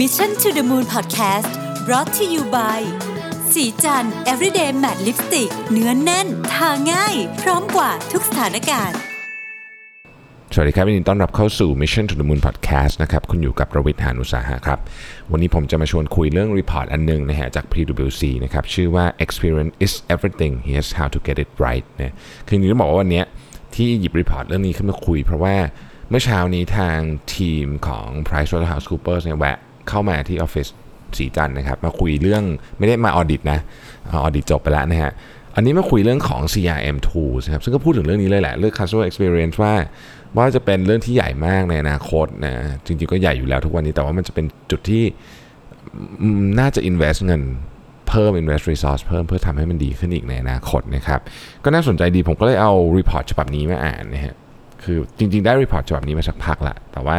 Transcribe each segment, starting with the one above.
Mission to the Moon Podcast brought to you by ศรีจันทร์ everyday matte lipstick เนื้อแน่น ทาง่าย พร้อมกว่าทุกสถานการณ์ สวัสดีครับยินดีต้อนรับเข้าสู่ Mission to the Moon Podcast นะครับ คุณอยู่กับประวิทย์หานุสาหะครับ วันนี้ผมจะมาชวนคุยเรื่อง report อันหนึ่งนะฮะจาก PwC นะครับ ชื่อว่า Experience is everything here's how to get it right นะคือจริงๆต้องบอกว่าวันนี้ที่หยิบ report เรื่องนี้ขึ้นมาคุย เพราะว่าเมื่อเช้านี้ทางทีมของ PricewaterhouseCoopers เนี่ยแวะ เข้ามาที่ออฟฟิศสีจันนะครับ มาคุยเรื่องไม่ได้มาออดิตนะออดิตจบไปแล้วนะฮะอันนี้มาคุยเรื่องของ CRM tools นะครับซึ่งก็พูดถึงเรื่องนี้เลยแหละ เรื่อง customer experience ว่าว่าจะเป็นเรื่องที่ใหญ่มากในอนาคตนะจริงๆก็ใหญ่อยู่แล้วทุกวันนี้แต่ว่ามันจะเป็นจุดที่น่าจะ invest เงินเพิ่ม invest resource เพิ่มเพื่อทำให้มันดีขึ้นอีกในอนาคตนะครับ ก็น่าสนใจดีผมก็เลยเอา report ฉบับนี้มาอ่านนะฮะคือจริงๆได้ report ฉบับนี้มาสักพักละแต่ว่า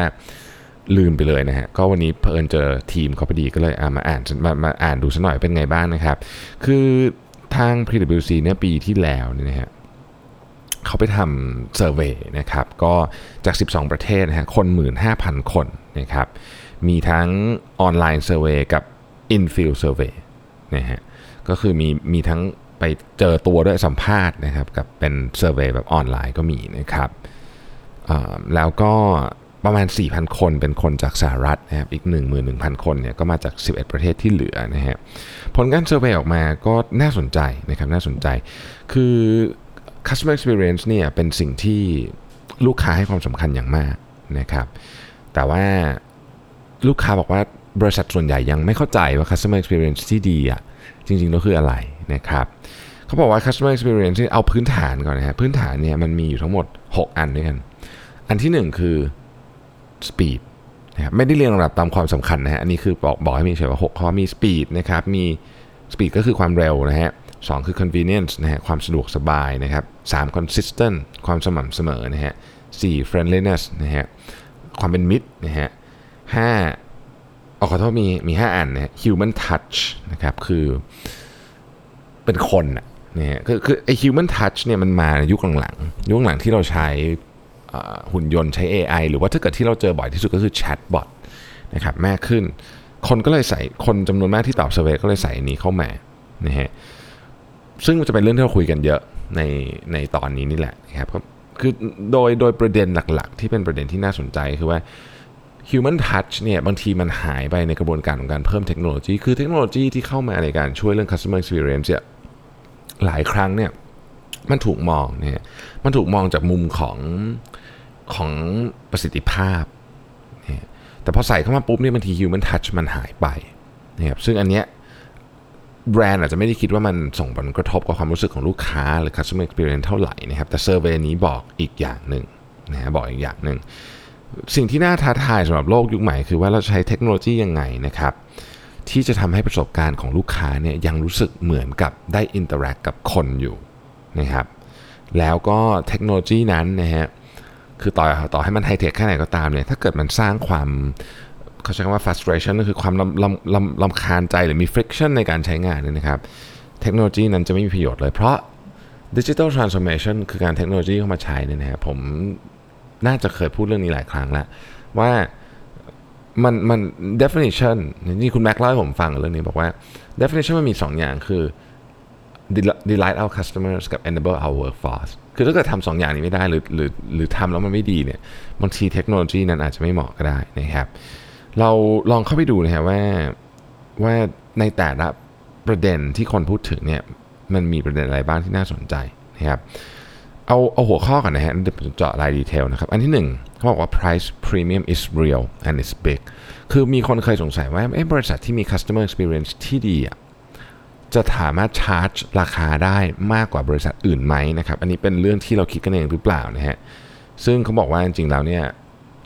ลืมไปเลยนะฮะ ก็วันนี้เพอิญเจอทีมเขาพอดีก็เลยเอามาอ่านมามาอ่านดูสักหน่อยเป็นไงบ้างนะครับ คือทาง PwC เนี่ยปีที่แล้วเนี่ยนะฮะเขาไปทำเซอร์เวยนะครับ ก็จาก 12 ประเทศนะฮะคน 15,000 คนนะครับ มีทั้งออนไลน์เซอร์เวยกับ in-field survey นะฮะ ก็คือมีมีทั้งไปเจอตัวด้วยสัมภาษณ์นะครับ กับเป็น survey แบบออนไลน์ก็มีนะครับแล้วก็ ประมาณ 4,000 คนเป็นคนจากสหรัฐนะครับอีก 11,000 คนเนี่ยก็มาจาก 11 ประเทศที่เหลือนะฮะผลการ survey ออกมาก็น่าสนใจนะครับน่าสนใจ คือ customer experience เนี่ยเป็นสิ่งที่ลูกค้าให้ความสำคัญอย่างมากนะครับแต่ว่าลูกค้าบอกว่าบริษัทส่วนใหญ่ยังไม่เข้าใจว่า customer experience ที่ดีอะจริงๆแล้วคืออะไรนะครับเขาบอกว่า customer experience ที่เอาพื้นฐานก่อนนะฮะพื้นฐานเนี่ยมันมีอยู่ทั้งหมด 6 อันด้วยกัน อันที่ 1 คือ speed นะครับไม่ได้เรียงลำดับตามความสำคัญนะฮะอันนี้คือบอกบอกให้มีเฉยว่า6ข้อมี speed นะครับมี speed ก็คือความเร็วนะฮะสองคือ convenience นะฮะความสะดวกสบายนะครับสาม consistent ความสม่ำเสมอนะฮะสี่ friendliness นะฮะความเป็นมิตรนะฮะห้าออขอโทษมีมีห้าอันนะฮะ human touch นะครับคือเป็นคนน่ะนะฮะคือคือไอ human touch เนี่ยมันมาในยุคหลังๆยุคหลังที่เราใช้ หุ่นยนต์ใช้ AI หรือว่าถ้าเกิดที่เราเจอบ่อยที่สุดก็คือ chatbot นะครับมากขึ้น คนก็เลยใส่คนจำนวนมากที่ตอบเซอร์เวก็เลยใส่นี้เข้ามานะฮะซึ่งมันจะเป็นเรื่องที่เราคุยกันเยอะในในตอนนี้นี่แหละนะครับก็คือโดยโดยประเด็นหลักๆ ที่เป็นประเด็นที่น่าสนใจคือว่า human touch เนี่ยบางทีมันหายไปในกระบวนการของการเพิ่มเทคโนโลยี คือเทคโนโลยีที่เข้ามาในการช่วยเรื่อง customer experience เนี่ยหลายครั้งเนี่ยมันถูกมองเนี่ยมันถูกมองจากมุมของ ของประสิทธิภาพ แต่พอใส่เข้ามาปุ๊บเนี่ยบางที human touch มันหายไปนะครับซึ่งอันเนี้ยแบรนด์อาจจะไม่ได้คิดว่ามันส่งผลกระทบกับความรู้สึกของลูกค้า หรือ customer experience เท่าไหร่นะครับ แต่ survey นี้บอกอีกอย่างหนึ่งนะฮะบอกอีกอย่างหนึ่ง สิ่งที่น่าท้าทายสำหรับโลกยุคใหม่คือว่าเราใช้เทคโนโลยียังไงนะครับ ที่จะทำให้ประสบการณ์ของลูกค้าเนี่ยยังรู้สึกเหมือนกับได้ interact กับคนอยู่นะครับ แล้วก็เทคโนโลยีนั้นนะฮะ คือต่อต่อให้มันไฮเทคแค่ไหนก็ตามเนี่ยถ้าเกิดมันสร้างความเขาใช้คำว่า frustration ก็คือความลำลำลำลำคาญใจหรือมี friction ในการใช้งานเนี่ยนะครับ เทคโนโลยีนั้นจะไม่มีประโยชน์เลย เพราะ digital transformation คือการเทคโนโลยีเข้ามาใช้เนี่ยนะครับผมน่าจะเคยพูดเรื่องนี้หลายครั้งแล้ว ว่ามันมัน definition นี่คุณแม็กเล่าให้ผมฟังเรื่องนี้บอกว่า definition มันมี 2 อย่างคือ delight our customers กับ enable our workforce คือถ้าเกิดทำสองอย่างนี้ไม่ได้หรือหรือหรือทำแล้วมันไม่ดีเนี่ยบางทีเทคโนโลยีนั้นอาจจะไม่เหมาะก็ได้นะครับ เราลองเข้าไปดูนะครับว่าว่าในแต่ละประเด็นที่คนพูดถึงเนี่ยมันมีประเด็นอะไรบ้างที่น่าสนใจนะครับเอาเอาหัวข้อก่อนนะฮะเดี๋ยวผมเจาะรายดีเทลนะครับ อันที่หนึ่งเขาบอกว่า price premium is real and it's big คือมีคนเคยสงสัยว่าเอ๊ะบริษัทที่มี customer experience ที่ดีอะ จะสามารถชาร์จราคาได้มากกว่าบริษัทอื่นไหมนะครับ อันนี้เป็นเรื่องที่เราคิดกันเองหรือเปล่านะฮะ ซึ่งเขาบอกว่าจริงๆแล้วเนี่ย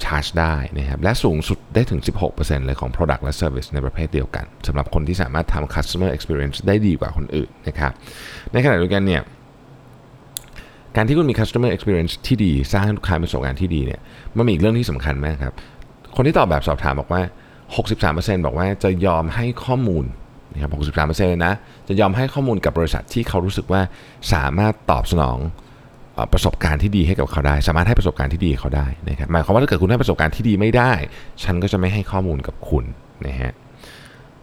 ชาร์จได้นะครับ และสูงสุดได้ถึง 16%เลยของ Product และ Service ในประเภทเดียวกันสำหรับคนที่สามารถทำ Customer Experience ได้ดีกว่าคนอื่นนะครับ ในขณะเดียวกันเนี่ยการที่คุณมี Customer Experience ที่ดีสร้างลูกค้าประสบการณ์ที่ดีเนี่ยมันมีอีกเรื่องที่สำคัญมากครับ คนที่ตอบแบบสอบถามบอกว่า 63%บอกว่าจะยอมให้ข้อมูล นะครับ63%เลยนะ จะยอมให้ข้อมูลกับบริษัทที่เขารู้สึกว่าสามารถตอบสนองประสบการณ์ที่ดีให้กับเขาได้ สามารถให้ประสบการณ์ที่ดีเขาได้นะครับหมายความว่าถ้าเกิดคุณให้ประสบการณ์ที่ดีไม่ได้ ฉันก็จะไม่ให้ข้อมูลกับคุณนะฮะ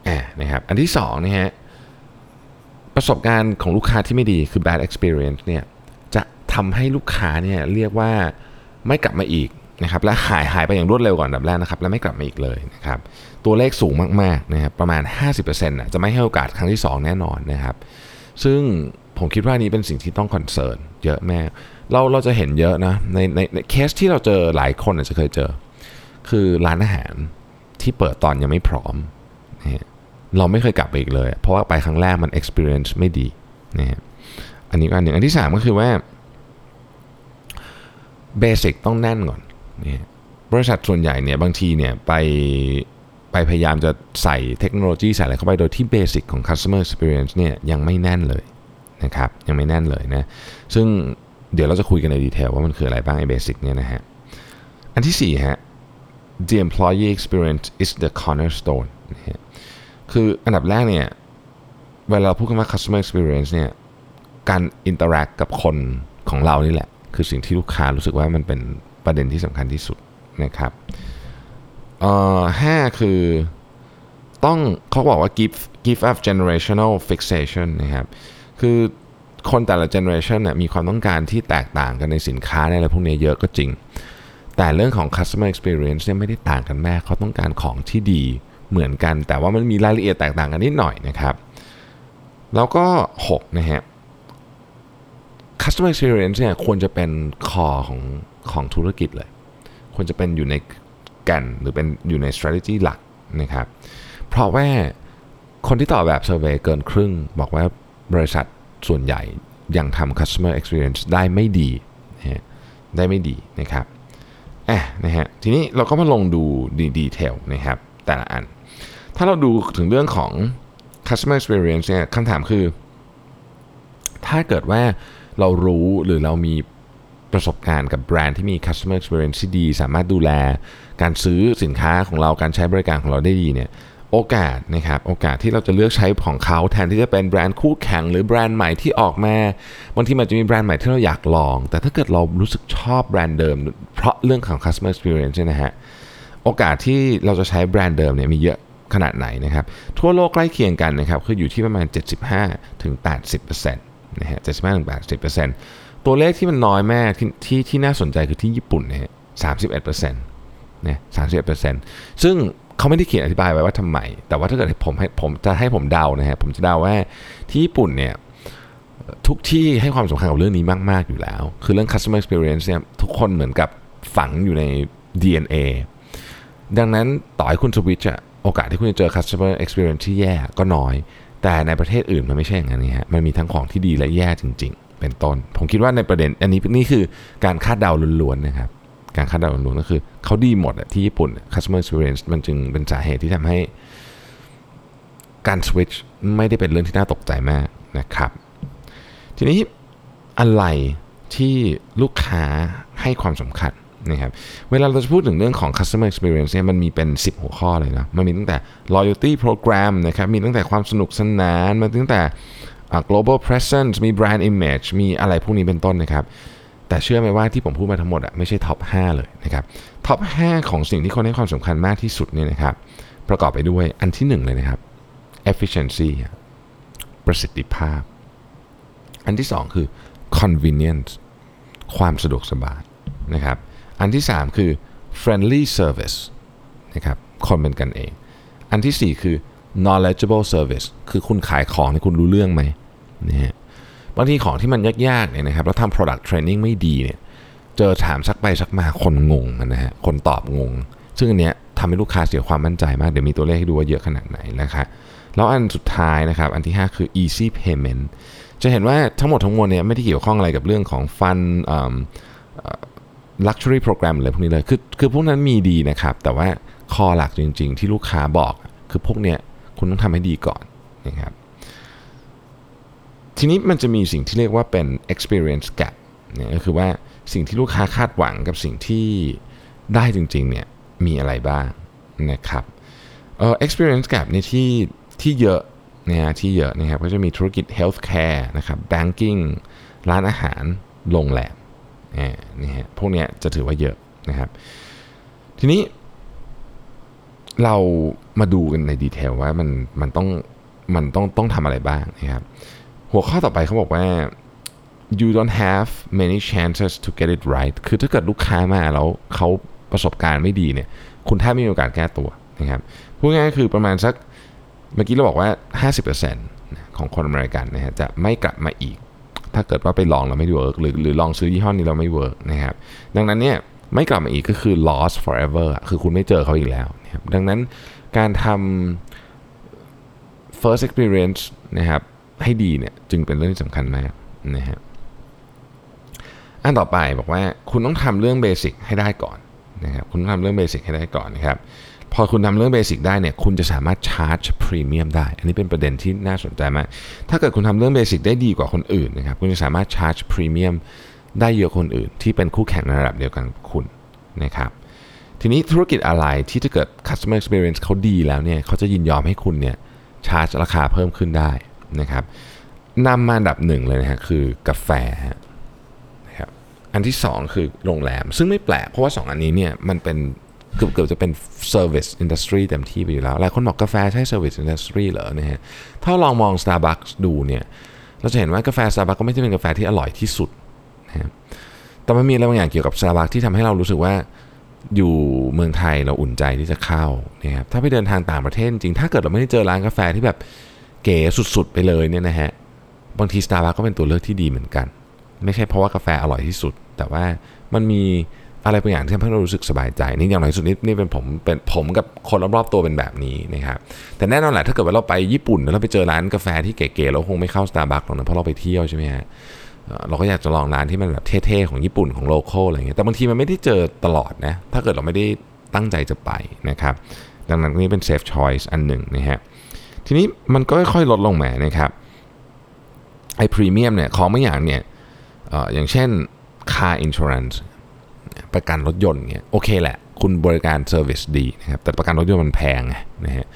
อ่านะครับอันที่สองนะฮะประสบการณ์ของลูกค้าที่ไม่ดีคือ bad experience เนี่ยจะทำให้ลูกค้าเนี่ยเรียกว่าไม่กลับมาอีก นะครับและหายหายไปอย่างรวดเร็วก่อนดับแรกนะครับและไม่กลับมาอีกเลยนะครับตัวเลขสูงมากๆนะครับประมาณ 50%นะจะไม่ให้โอกาสครั้งที่ 2 แน่นอนนะครับซึ่งผมคิดว่านี้เป็นสิ่งที่ต้อง concern เยอะแหละเราเราจะเห็นเยอะนะในในในเคสที่เราเจอหลายคนอาจจะเคยเจอ คือร้านอาหารที่เปิดตอนยังไม่พร้อมนะฮะเราไม่เคยกลับไปอีกเลย เพราะว่าไปครั้งแรกมัน experience ไม่ดีนะฮะอันนี้ก็อันหนึ่งอันที่สามก็คือว่า basic ต้องแน่นก่อน นี่บริษัทส่วนใหญ่เนี่ยบางทีเนี่ยไปไปพยายามจะใส่เทคโนโลยีใส่อะไรเข้าไปโดยที่ basic ของ customer experience เนี่ยยังไม่แน่นเลยนะครับยังไม่แน่นเลยนะซึ่งเดี๋ยวเราจะคุยกันใน detail ว่ามันคืออะไรบ้างไอ้ basic เนี่ยนะฮะอันที่สี่ฮะ the employee experience is the cornerstone นะคืออันดับแรกเนี่ย เวลาเราพูดคำว่า customer experience เนี่ย การ interact กับคนของเรานี่แหละ คือสิ่งที่ลูกค้ารู้สึกว่ามันเป็น ประเด็นที่สำคัญที่สุดนะครับห้าคือต้องเขาบอกว่า give give up generational fixation นะครับคือคนแต่ละ generation น่ยมีความต้องการที่แตกต่างกันในสินค้าในอะไรพวกนี้เยอะก็จริง แต่เรื่องของ customer experience เนี่ยไม่ได้ต่างกันแม่เขาต้องการของที่ดีเหมือนกัน แต่ว่ามันมีรายละเอียดแตกต่างกันนิดหน่อยนะครับ แล้วก็ 6 นะฮะ customer experience เนี่ยควรจะเป็นคอของ ของธุรกิจเลย ควรจะเป็นอยู่ในแก่นหรือเป็นอยู่ใน strategy หลักนะครับ เพราะว่าคนที่ตอบแบบ survey เกินครึ่ง บอกว่าบริษัทส่วนใหญ่ยังทำ customer experience ได้ไม่ดีนะฮะได้ไม่ดีนะครับอะนะฮะทีนี้เราก็มาลงดูดีดีเทลนะครับแต่ละอัน ถ้าเราดูถึงเรื่องของ customer experience เนี่ยคำถามคือ ถ้าเกิดว่าเรารู้หรือเรามี ประสบการณ์กับแบรนด์ที่มี customer experience ที่ดี สามารถดูแลการซื้อสินค้าของเราการใช้บริการของเราได้ดีเนี่ยโอกาสนะครับโอกาสที่เราจะเลือกใช้ของเขาแทนที่จะเป็นแบรนด์คู่แข่งหรือแบรนด์ใหม่ที่ออกมาบางทีมันจะมีแบรนด์ใหม่ที่เราอยากลอง แต่ถ้าเกิดเรารู้สึกชอบแบรนด์เดิม เพราะเรื่องของ customer experience นะฮะโอกาสที่เราจะใช้แบรนด์เดิมเนี่ยมีเยอะขนาดไหนนะครับทั่วโลกใกล้เคียงกันนะครับคืออยู่ที่ประมาณ 75ถึง80%นะฮะ75ถึง80% ตัวเลขที่มันน้อยแม่ที่ที่ที่น่าสนใจคือที่ญี่ปุ่นนะฮะ31%นต์นะ31%ซึ่งเขาไม่ได้เขียนอธิบายไว้ว่าทำไม แต่ว่าถ้าเกิดผมให้ผมจะให้ผมเดานะฮะผมจะเดาว่าที่ญี่ปุ่นเนี่ยทุกที่ให้ความสำคัญกับเรื่องนี้มาก ๆ อยู่แล้ว คือเรื่อง customer experience เนี่ยทุกคนเหมือนกับฝังอยู่ใน DNA ดังนั้นต่อให้คุณสวิตช์อะโอกาสที่คุณจะเจอ customer experience ที่แย่ก็น้อย แต่ในประเทศอื่นมันไม่ใช่อย่างนั้นนี่ฮะมันมีทั้งของที่ดีและแย่จริง ๆ เป็นต้น ผมคิดว่าในประเด็นอันนี้นี่คือการคาดเดาล้วนๆนะครับการคาดเดาล้วนๆก็คือเขาดีหมดที่ญี่ปุ่น customer experience มันจึงเป็นสาเหตุที่ทำให้การ switch ไม่ได้เป็นเรื่องที่น่าตกใจมากนะครับ ทีนี้อะไรที่ลูกค้าให้ความสำคัญนะครับเวลาเราจะพูดถึงเรื่องของ customer experience เนี่ยมันมีเป็น 10 หัวข้อเลยนะ มันมีตั้งแต่ loyalty program นะครับ มีตั้งแต่ความสนุกสนาน มันตั้งแต่ global presence มี brand image มีอะไรพวกนี้เป็นต้นนะครับ แต่เชื่อไหมว่าที่ผมพูดมาทั้งหมดอะไม่ใช่ท็อป 5 เลยนะครับ ท็อป 5 ของสิ่งที่คนให้ความสำคัญมากที่สุดเนี่ยนะครับ ประกอบไปด้วยอันที่ 1 เลยนะครับ efficiency ประสิทธิภาพ อันที่ 2 คือ convenience ความสะดวกสบายนะครับ อันที่ 3 คือ friendly service นะครับ คนเป็นกันเอง อันที่ 4 คือ knowledgeable service คือคุณขายของที่คุณรู้เรื่องไหมนะฮะบางทีของที่มันยากๆเนี่ยนะครับแล้วทำ product training ไม่ดีเนี่ยเจอถามสักไปสักมาคนงงนะฮะคนตอบงง ซึ่งอันเนี้ยทำให้ลูกค้าเสียความมั่นใจมาก เดี๋ยวมีตัวเลขให้ดูว่าเยอะขนาดไหนนะครับแล้วอันสุดท้ายนะครับ อันที่ 5 คือ easy payment จะเห็นว่าทั้งหมดทั้งมวลเนี่ยไม่ได้เกี่ยวข้องอะไรกับเรื่องของฟัน luxury program อะไรพวกนี้เลย คือคือพวกนั้นมีดีนะครับ แต่ว่าคอหลักจริง ๆ ที่ลูกค้าบอก คือพวกเนี้ย คุณต้องทำให้ดีก่อนนะครับทีนี้มันจะมีสิ่งที่เรียกว่าเป็น experience gap เนี่ยก็คือว่าสิ่งที่ลูกค้าคาดหวังกับสิ่งที่ได้จริงๆเนี่ยมีอะไรบ้างนะครับเอ่อ experience gap ในที่ที่เยอะนะฮะที่เยอะนะครับก็จะมีธุรกิจ healthcare นะครับ banking ร้านอาหารโรงแรมนี่ฮะพวกเนี้ยจะถือว่าเยอะนะครับ ทีนี้ เรามาดูกันในดีเทลว่ามันมันต้องมันต้องต้องทำอะไรบ้างนะครับ หัวข้อต่อไปเขาบอกว่า you don't have many chances to get it right คือถ้าเกิดลูกค้ามาแล้วเขาประสบการณ์ไม่ดีเนี่ย คุณแทบไม่มีโอกาสแก้ตัวนะครับ พูดง่ายๆคือประมาณสัก เมื่อกี้เราบอกว่า 50%ของคนอเมริกันนะฮะจะไม่กลับมาอีก ถ้าเกิดว่าไปลองแล้วไม่ work หรือหรือลองซื้อยี่ห้อนี้แล้วไม่ work นะครับ ดังนั้นเนี่ยไม่กลับมาอีกก็คือ lost forever คือคุณไม่เจอเขาอีกแล้ว นะครับดังนั้นการทำ first experience นะครับให้ดีเนี่ยจึงเป็นเรื่องที่สำคัญมากนะฮะอันต่อไปบอกว่าคุณต้องทำเรื่อง basic ให้ได้ก่อนนะครับคุณต้องทำเรื่อง basic ให้ได้ก่อนนะครับพอคุณทำเรื่อง basic ได้เนี่ยคุณจะสามารถ charge premium ได้ อันนี้เป็นประเด็นที่น่าสนใจมากถ้าเกิดคุณทำเรื่อง basic ได้ดีกว่าคนอื่นนะครับคุณจะสามารถ charge premium ได้เยอะคนอื่น ที่เป็นคู่แข่งในระดับเดียวกันคุณนะครับ ทีนี้ธุรกิจอะไรที่ถ้าเกิด customer experience เขาดีแล้วเนี่ยเขาจะยินยอมให้คุณเนี่ยชาร์จราคาเพิ่มขึ้นได้นะครับนำมาอันดับหนึ่งเลยนะฮะคือกาแฟนะครับอันที่ 2 คือโรงแรม ซึ่งไม่แปลกเพราะว่า 2 อันนี้เนี่ยมันเป็นเกือบเกือบจะเป็น service industry เต็มที่ไปอยู่แล้วหลายคนบอกกาแฟใช่ service industry เหรอนะฮะถ้าลองมอง Starbucks ดูเนี่ยเราจะเห็นว่ากาแฟ Starbucks ก็ไม่ใช่เป็นกาแฟที่อร่อยที่สุดนะครับแต่มันมีอะไรบางอย่างเกี่ยวกับ Starbucks ที่ทำให้เรารู้สึกว่า อยู่เมืองไทยเราอุ่นใจที่จะเข้านะครับถ้าไปเดินทางต่างประเทศจริง ถ้าเกิดเราไม่ได้เจอร้านกาแฟที่แบบเก๋สุดๆ ไปเลยเนี่ยนะฮะบางที Starbucks ก็เป็นตัวเลือกที่ดีเหมือนกัน ไม่ใช่เพราะว่ากาแฟอร่อยที่สุด แต่ว่ามันมีอะไรบางอย่างที่ทำให้เรารู้สึกสบายใจนี่อย่างไรสุดนี่นี่เป็นผมเป็นผมกับคนรอบๆตัวเป็นแบบนี้นะครับแต่แน่นอนแหละถ้าเกิดว่าเราไปญี่ปุ่นแล้วเราไปเจอร้านกาแฟที่เก๋ๆเราคงไม่เข้า Starbucks หรอกนะเพราะเราไปเที่ยวใช่ไหมฮะ เราก็อยากจะลองร้านที่มันแบบเท่ๆของญี่ปุ่นของ local อะไรเงี้ยแต่บางทีมันไม่ได้เจอตลอดนะถ้าเกิดเราไม่ได้ตั้งใจจะไปนะครับ ดังนั้นนี่เป็น safe choice อันหนึ่งนะฮะทีนี้มันก็ค่อยๆลดลงมานะครับไอ้พรีเมียมเนี่ยของบางอย่างเนี่ยอย่างเช่น car insurance ประกันรถยนต์เนี่ยโอเคแหละ คุณบริการ service ดีนะครับแต่ประกันรถยนต์มันแพงนะฮะ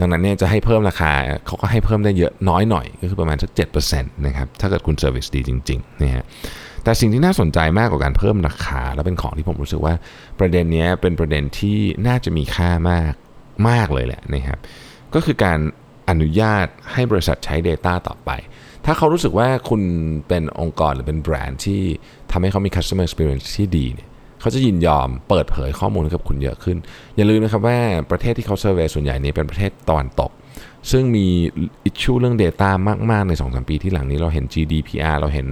ดังนั้นเนี่ยจะให้เพิ่มราคาเขาก็ให้เพิ่มได้เยอะน้อยหน่อย ก็คือประมาณสัก7%นะครับถ้าเกิดคุณ service ดีจริงๆนะฮะแต่สิ่งที่น่าสนใจมากกว่าการเพิ่มราคา และเป็นของที่ผมรู้สึกว่าประเด็นนี้เป็นประเด็นที่น่าจะมีค่ามากมากเลยแหละนะครับก็คือการอนุญาตให้บริษัทใช้ Data ต่อไป ถ้าเขารู้สึกว่าคุณเป็นองค์กรหรือเป็นแบรนด์ที่ทำให้เขามี customer experience ที่ดีเนี่ย เขาจะยินยอมเปิดเผยข้อมูลกับคุณเยอะขึ้น อย่าลืมนะครับว่าประเทศที่เขาเซอร์เวยส่วนใหญ่นี้เป็นประเทศตะวันตก ซึ่งมีอิชชูเรื่อง Data มากๆ ใน 2-3 ปีที่หลังนี้เราเห็น GDPR เราเห็น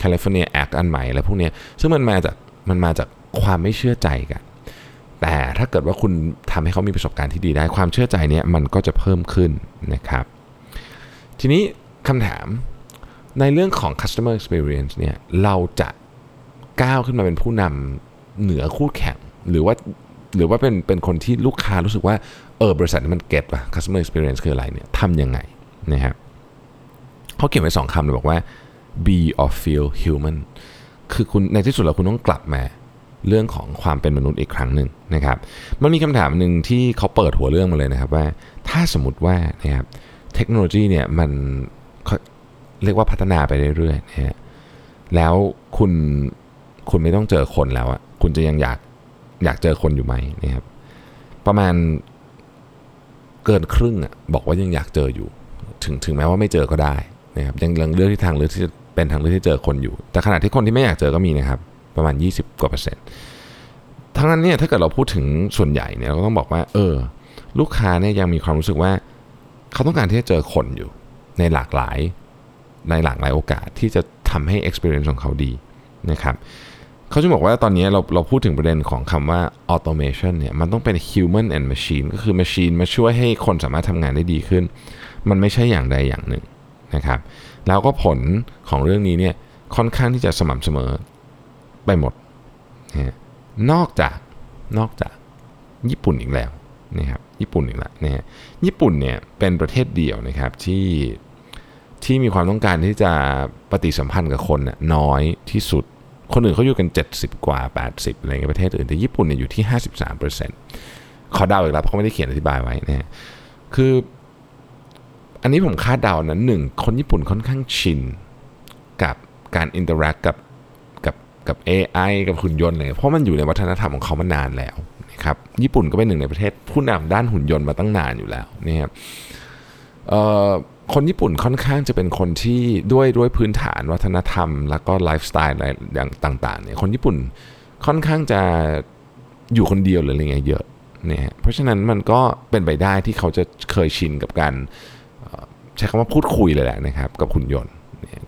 California Act อันใหม่อะไรพวกนี้ซึ่งมันมาจากมันมาจากความไม่เชื่อใจกัน แต่ถ้าเกิดว่าคุณทำให้เขามีประสบการณ์ที่ดีได้ความเชื่อใจเนี้ยมันก็จะเพิ่มขึ้นนะครับ ทีนี้คำถามในเรื่องของ customer experience เนี่ยเราจะก้าวขึ้นมาเป็นผู้นำ เหนือคู่แข่งหรือว่าหรือว่าเป็นเป็นคนที่ลูกค้ารู้สึกว่าเออบริษัทนี้มันเก็ตว่ะ customer experience คืออะไรเนี่ยทำยังไงนะครับเขาเขียนไว้สองคำเลยบอกว่า be or feel human คือคุณในที่สุดแล้วคุณต้องกลับมาเรื่องของความเป็นมนุษย์อีกครั้งหนึ่งนะครับ มันมีคำถามหนึ่งที่เขาเปิดหัวเรื่องมาเลยนะครับว่า ถ้าสมมติว่านะครับเทคโนโลยีเนี่ยมันเรียกว่าพัฒนาไปเรื่อยๆนะฮะแล้วคุณคุณไม่ต้องเจอคนแล้วอะ คุณจะยังอยากอยากเจอคนอยู่ไหมนะครับประมาณเกินครึ่งอะบอกว่ายังอยากเจออยู่ ถึงถึงแม้ว่าไม่เจอก็ได้นะครับยังยังเลือกที่ทางเลือกที่จะเป็นทางเลือกที่เจอคนอยู่ แต่ขณะที่คนที่ไม่อยากเจอก็มีนะครับ ประมาณ 20 กว่าเปอร์เซ็นต์ทั้งนั้นเนี่ยถ้าเกิดเราพูดถึงส่วนใหญ่เนี่ยเราก็ต้องบอกว่า เออ ลูกค้าเนี่ยยังมีความรู้สึกว่า เขาต้องการที่จะเจอคนอยู่ ในหลากหลายในหลากหลายโอกาสที่จะทำให้ experience ของเขาดีนะครับ เขาจะบอกว่าตอนนี้เราเราพูดถึงประเด็นของคำว่า automation เนี่ยมันต้องเป็น human and machine ก็คือ machine มาช่วยให้คนสามารถทำงานได้ดีขึ้น มันไม่ใช่อย่างใดอย่างหนึ่งนะครับแล้วก็ผลของเรื่องนี้เนี่ยค่อนข้างที่จะสม่ำเสมอไปหมดนะนอกจากนอกจากญี่ปุ่นอีกแล้วนะครับญี่ปุ่นอีกแล้วนะฮะญี่ปุ่นเนี่ยเป็นประเทศเดียวนะครับที่ที่มีความต้องการที่จะปฏิสัมพันธ์กับคนน้อยที่สุด คนอื่นเขาอยู่กัน 70 กว่า 80อะไรเงี้ยประเทศอื่นแต่ญี่ปุ่นเนี่ยอยู่ที่ 53%ขอเดาอีกแล้วเพราะไม่ได้เขียนอธิบายไว้นะฮะคือ อันนี้ผมคาดเดานะหนึ่งคนญี่ปุ่นค่อนข้างชินกับการ interact กับกับกับ AI กับหุ่นยนต์เลยเพราะมันอยู่ในวัฒนธรรมของเขามานานแล้วนะนะครับญี่ปุ่นก็เป็นหนึ่งในประเทศผู้นำด้านหุ่นยนต์มาตั้งนานอยู่แล้วนะครับ คนญี่ปุ่นค่อนข้างจะเป็นคนที่ด้วยด้วยพื้นฐานวัฒนธรรม แล้วก็ไลฟ์สไตล์อะไรอย่างต่างๆเนี่ยคนญี่ปุ่นค่อนข้างจะอยู่คนเดียวหรืออะไรเงี้ยเยอะเนี่ยเพราะฉะนั้นมันก็เป็นไปได้ที่เขาจะเคยชินกับการใช้คำว่าพูดคุยเลยแหละนะครับกับหุ่นยนต์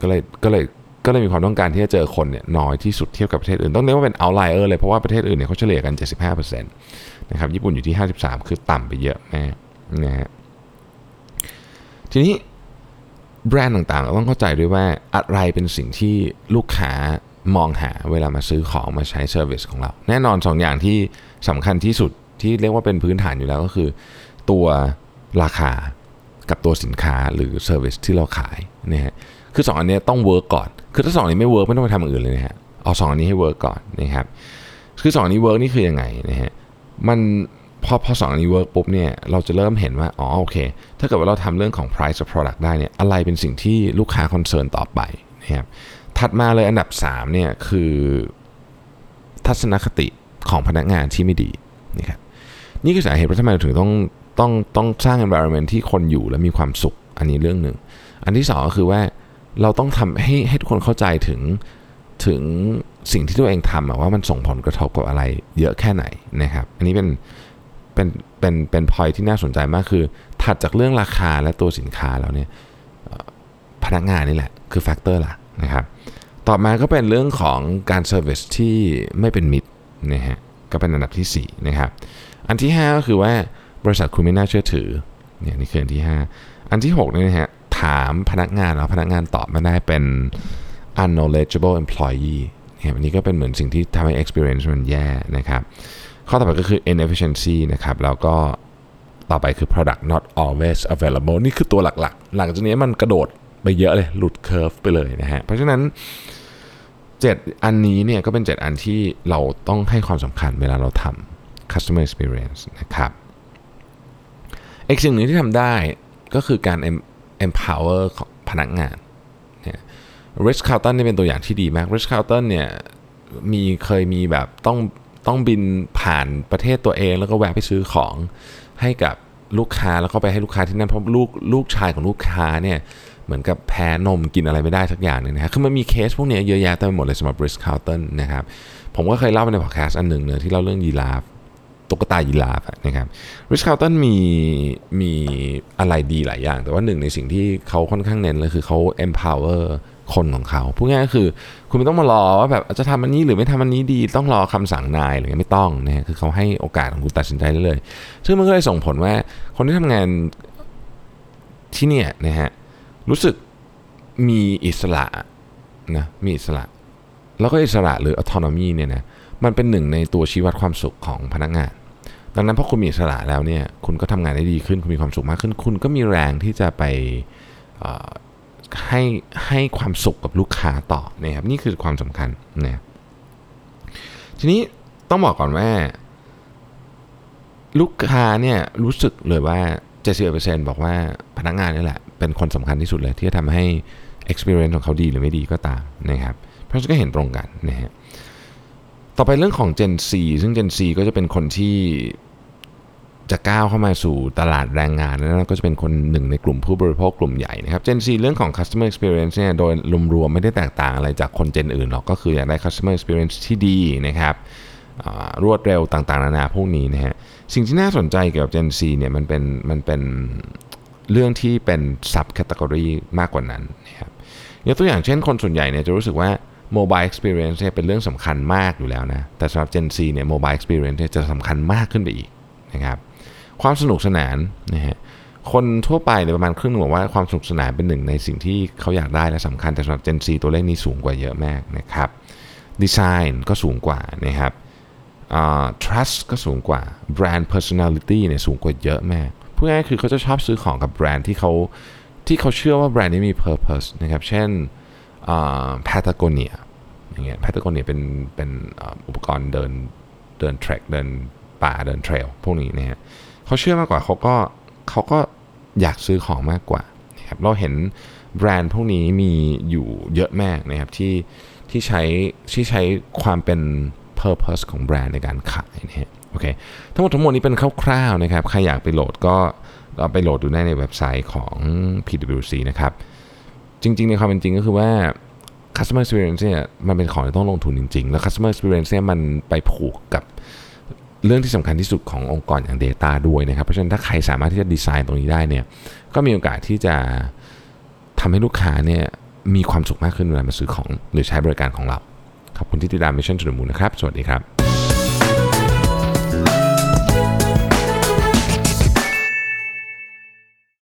ก็เลยก็เลยก็เลยมีความต้องการที่จะเจอคนเนี่ยน้อยที่สุดเทียบกับประเทศอื่น ต้องเรียกว่าเป็น outlier เลยเพราะว่าประเทศอื่นเนี่ยเขาเฉลี่ยกัน 75%นะครับญี่ปุ่นอยู่ที่ 53 คือต่ำไปเยอะมากนะฮะ ทีนี้แบรนด์ต่างๆเราต้องเข้าใจด้วยว่าอะไรเป็นสิ่งที่ลูกค้ามองหาเวลามาซื้อของมาใช้ service ของเรา แน่นอน2อย่างที่สำคัญที่สุดที่เรียกว่าเป็นพื้นฐานอยู่แล้วก็คือ ตัวราคากับตัวสินค้าหรือ service ที่เราขายนะฮะคือ 2 อันนี้ต้อง work ก่อน คือถ้าสองอันนี้ไม่ work ไม่ต้องไปทำอื่นเลยนะฮะเอาสองอันนี้ให้ work ก่อนนะครับคือสองอันนี้ work นี่คือยังไงนะฮะมัน พอพอสองอันนี้ work ปุ๊บเนี่ยเราจะเริ่มเห็นว่า อ๋อโอเค ถ้าเกิดว่าเราทำเรื่องของ price and product ได้เนี่ยอะไรเป็นสิ่งที่ลูกค้า concern ต่อไปนะครับถัดมาเลยอันดับ3เนี่ยคือทัศนคติของพนักงานที่ไม่ดีนะครับนี่คือสาเหตุว่าทำไมเราถึงต้องต้องต้องสร้าง environment ที่คนอยู่และมีความสุขอันนี้เรื่องหนึ่ง อันที่2ก็คือว่าเราต้องทำให้ให้ทุกคนเข้าใจถึงถึงสิ่งที่ตัวเองทำว่ามันส่งผลกระทบกับอะไรเยอะแค่ไหนนะครับ อันนี้เป็น เป็นเป็นเป็นพอยที่น่าสนใจมากคือ ถัดจากเรื่องราคาและตัวสินค้าแล้วเนี่ยพนักงานนี่แหละ คือแฟกเตอร์หลักนะครับต่อมาก็เป็นเรื่องของการ service ที่ไม่เป็นมิตรนะฮะก็เป็นอันดับที่4นะครับอันที่ 5 ก็คือว่าบริษัทคุณไม่น่าเชื่อถือเนี่ยนี่คืออันที่ 5 อันที่6นี่นะฮะถามพนักงานแล้วพนักงานตอบไม่ได้เป็น unknowledgeable employee เนี่ยอันนี้ก็เป็นเหมือนสิ่งที่ทำให้ experience มันแย่นะครับ ข้อต่อไปก็คือ inefficiency นะครับแล้วก็ต่อไปคือ product not always available นี่คือตัวหลักๆ หลังจากนี้มันกระโดดไปเยอะเลย หลุดเคอร์ฟไปเลยนะฮะ เพราะฉะนั้น 7 อันนี้เนี่ยก็เป็น 7 อันที่เราต้องให้ความสำคัญเวลาเราทำ customer experience นะครับอีกสิ่งหนึ่งที่ทำได้ก็คือการ empower ของพนักงานเนี่ย Rich Carlton นี่เป็นตัวอย่างที่ดีมาก Rich Carlton เนี่ยมีเคยมีแบบต้อง ต้องบินผ่านประเทศตัวเองแล้วก็แวะไปซื้อของให้กับลูกค้าแล้วก็ไปให้ลูกค้าที่นั่นเพราะลูกลูกชายของลูกค้าเนี่ยเหมือนกับแพ้นมกินอะไรไม่ได้สักอย่างนึงนะครับคือมันมีเคสพวกนี้เยอะแยะเต็มไปหมดเลยสำหรับ Ritz-Carlton นะครับผมก็เคยเล่าไปในพอดแคสต์อันหนึ่งเนอะที่เล่าเรื่องยีราฟตุ๊กตายีราฟนะครับ Ritz-Carlton มีมีอะไรดีหลายอย่าง แต่ว่าหนึ่งในสิ่งที่เขาค่อนข้างเน้นเลยคือเขา empower คนของเขาพูดง่ายก็คือ คุณไม่ต้องมารอว่าแบบจะทำอันนี้หรือไม่ทำอันนี้ดีต้องรอคำสั่งนายหรือไม่ต้องนะคือเขาให้โอกาสของคุณตัดสินใจได้เลย ซึ่งมันก็เลยส่งผลว่า คนที่ทำงานที่เนี่ยนะฮะรู้สึกมีอิสระนะมีอิสระ แล้วก็อิสระหรือ autonomy เนี่ยนะมันเป็นหนึ่งในตัวชี้วัดความสุขของพนักงาน ดังนั้นพอคุณมีอิสระแล้วเนี่ยคุณก็ทำงานได้ดีขึ้นคุณมีความสุขมากขึ้น คุณก็มีแรงที่จะไป ให้ให้ความสุขกับลูกค้าต่อนะครับนี่คือความสำคัญนะทีนี้ต้องบอกก่อนว่า ลูกค้าเนี่ยรู้สึกเลยว่า70%บอกว่าพนักงานนี่แหละ เป็นคนสำคัญที่สุดเลย ที่จะทำให้ experience ของเขาดีหรือไม่ดีก็ตามนะครับ เพราะฉะนั้นก็เห็นตรงกันนะฮะต่อไปเรื่องของ Gen Z ซึ่ง Gen Z ก็จะเป็นคนที่ จะก้าวเข้ามาสู่ตลาดแรงงาน แล้วก็จะเป็นคนหนึ่งในกลุ่มผู้บริโภคกลุ่มใหญ่นะครับ Gen Z เรื่องของ customer experience เนี่ยโดยรวมๆไม่ได้แตกต่างอะไรจากคนเจนอื่นหรอกก็คืออยากได้ customer experience ที่ดีนะครับรวดเร็วต่างๆ นานาพวกนี้นะฮะสิ่งที่น่าสนใจเกี่ยวกับ Gen Z เนี่ยมันเป็นมันเป็นเรื่องที่เป็น sub category มากกว่านั้นนะครับยกตัวอย่างเช่นคนส่วนใหญ่เนี่ยจะรู้สึกว่า mobile experience เนี่ยเป็นเรื่องสำคัญมากอยู่แล้วนะแต่สำหรับ Gen Z เนี่ย mobile experience เนี่ยจะสำคัญมากขึ้นไปอีกนะครับ ความสนุกสนานนะฮะคนทั่วไปเนี่ยประมาณครึ่งหนึ่งบอกว่าความสนุกสนานเป็นหนึ่งในสิ่งที่เขาอยากได้และสำคัญแต่สำหรับ Gen Z ตัวเลขนี้สูงกว่าเยอะมากนะครับดีไซน์ก็สูงกว่านะครับ trust ก็สูงกว่า brand personality เนี่ยสูงกว่าเยอะมากพูดง่ายคือเขาจะชอบซื้อของกับแบรนด์ที่เขาที่เขาเชื่อว่าแบรนด์นี้มี purpose นะครับ เช่น Patagonia อย่างเงี้ย Patagonia เป็นเป็นอุปกรณ์เดินเดินเทรคเดินป่าเดินเทรลพวกนี้นะฮะ เขาเชื่อมากกว่าเขาก็เขาก็อยากซื้อของมากกว่านะครับเราเห็นแบรนด์พวกนี้มีอยู่เยอะมากนะครับที่ที่ใช้ที่ใช้ความเป็น purpose ของแบรนด์ในการขายนะฮะโอเคทั้งหมดทั้งหมดนี้เป็นคร่าวๆนะครับใครอยากไปโหลดก็เอาไปโหลดดูได้ในเว็บไซต์ของ PwC นะครับ จริงๆ ในความเป็นจริงก็คือว่า customer experience เนี่ยมันเป็นของที่ต้องลงทุนจริง ๆ แล้ว customer experience เนี่ยมันไปผูกกับ เรื่องที่สำคัญที่สุดขององค์กรอย่าง Data ด้วยนะครับ เพราะฉะนั้นถ้าใครสามารถที่จะดีไซน์ตรงนี้ได้เนี่ยก็มีโอกาสที่จะทำให้ลูกค้าเนี่ยมีความสุขมากขึ้นเวลามาซื้อของหรือใช้บริการของเรา ขอบคุณที่ติดตาม Mission to the Moon นะครับ สวัสดีครับ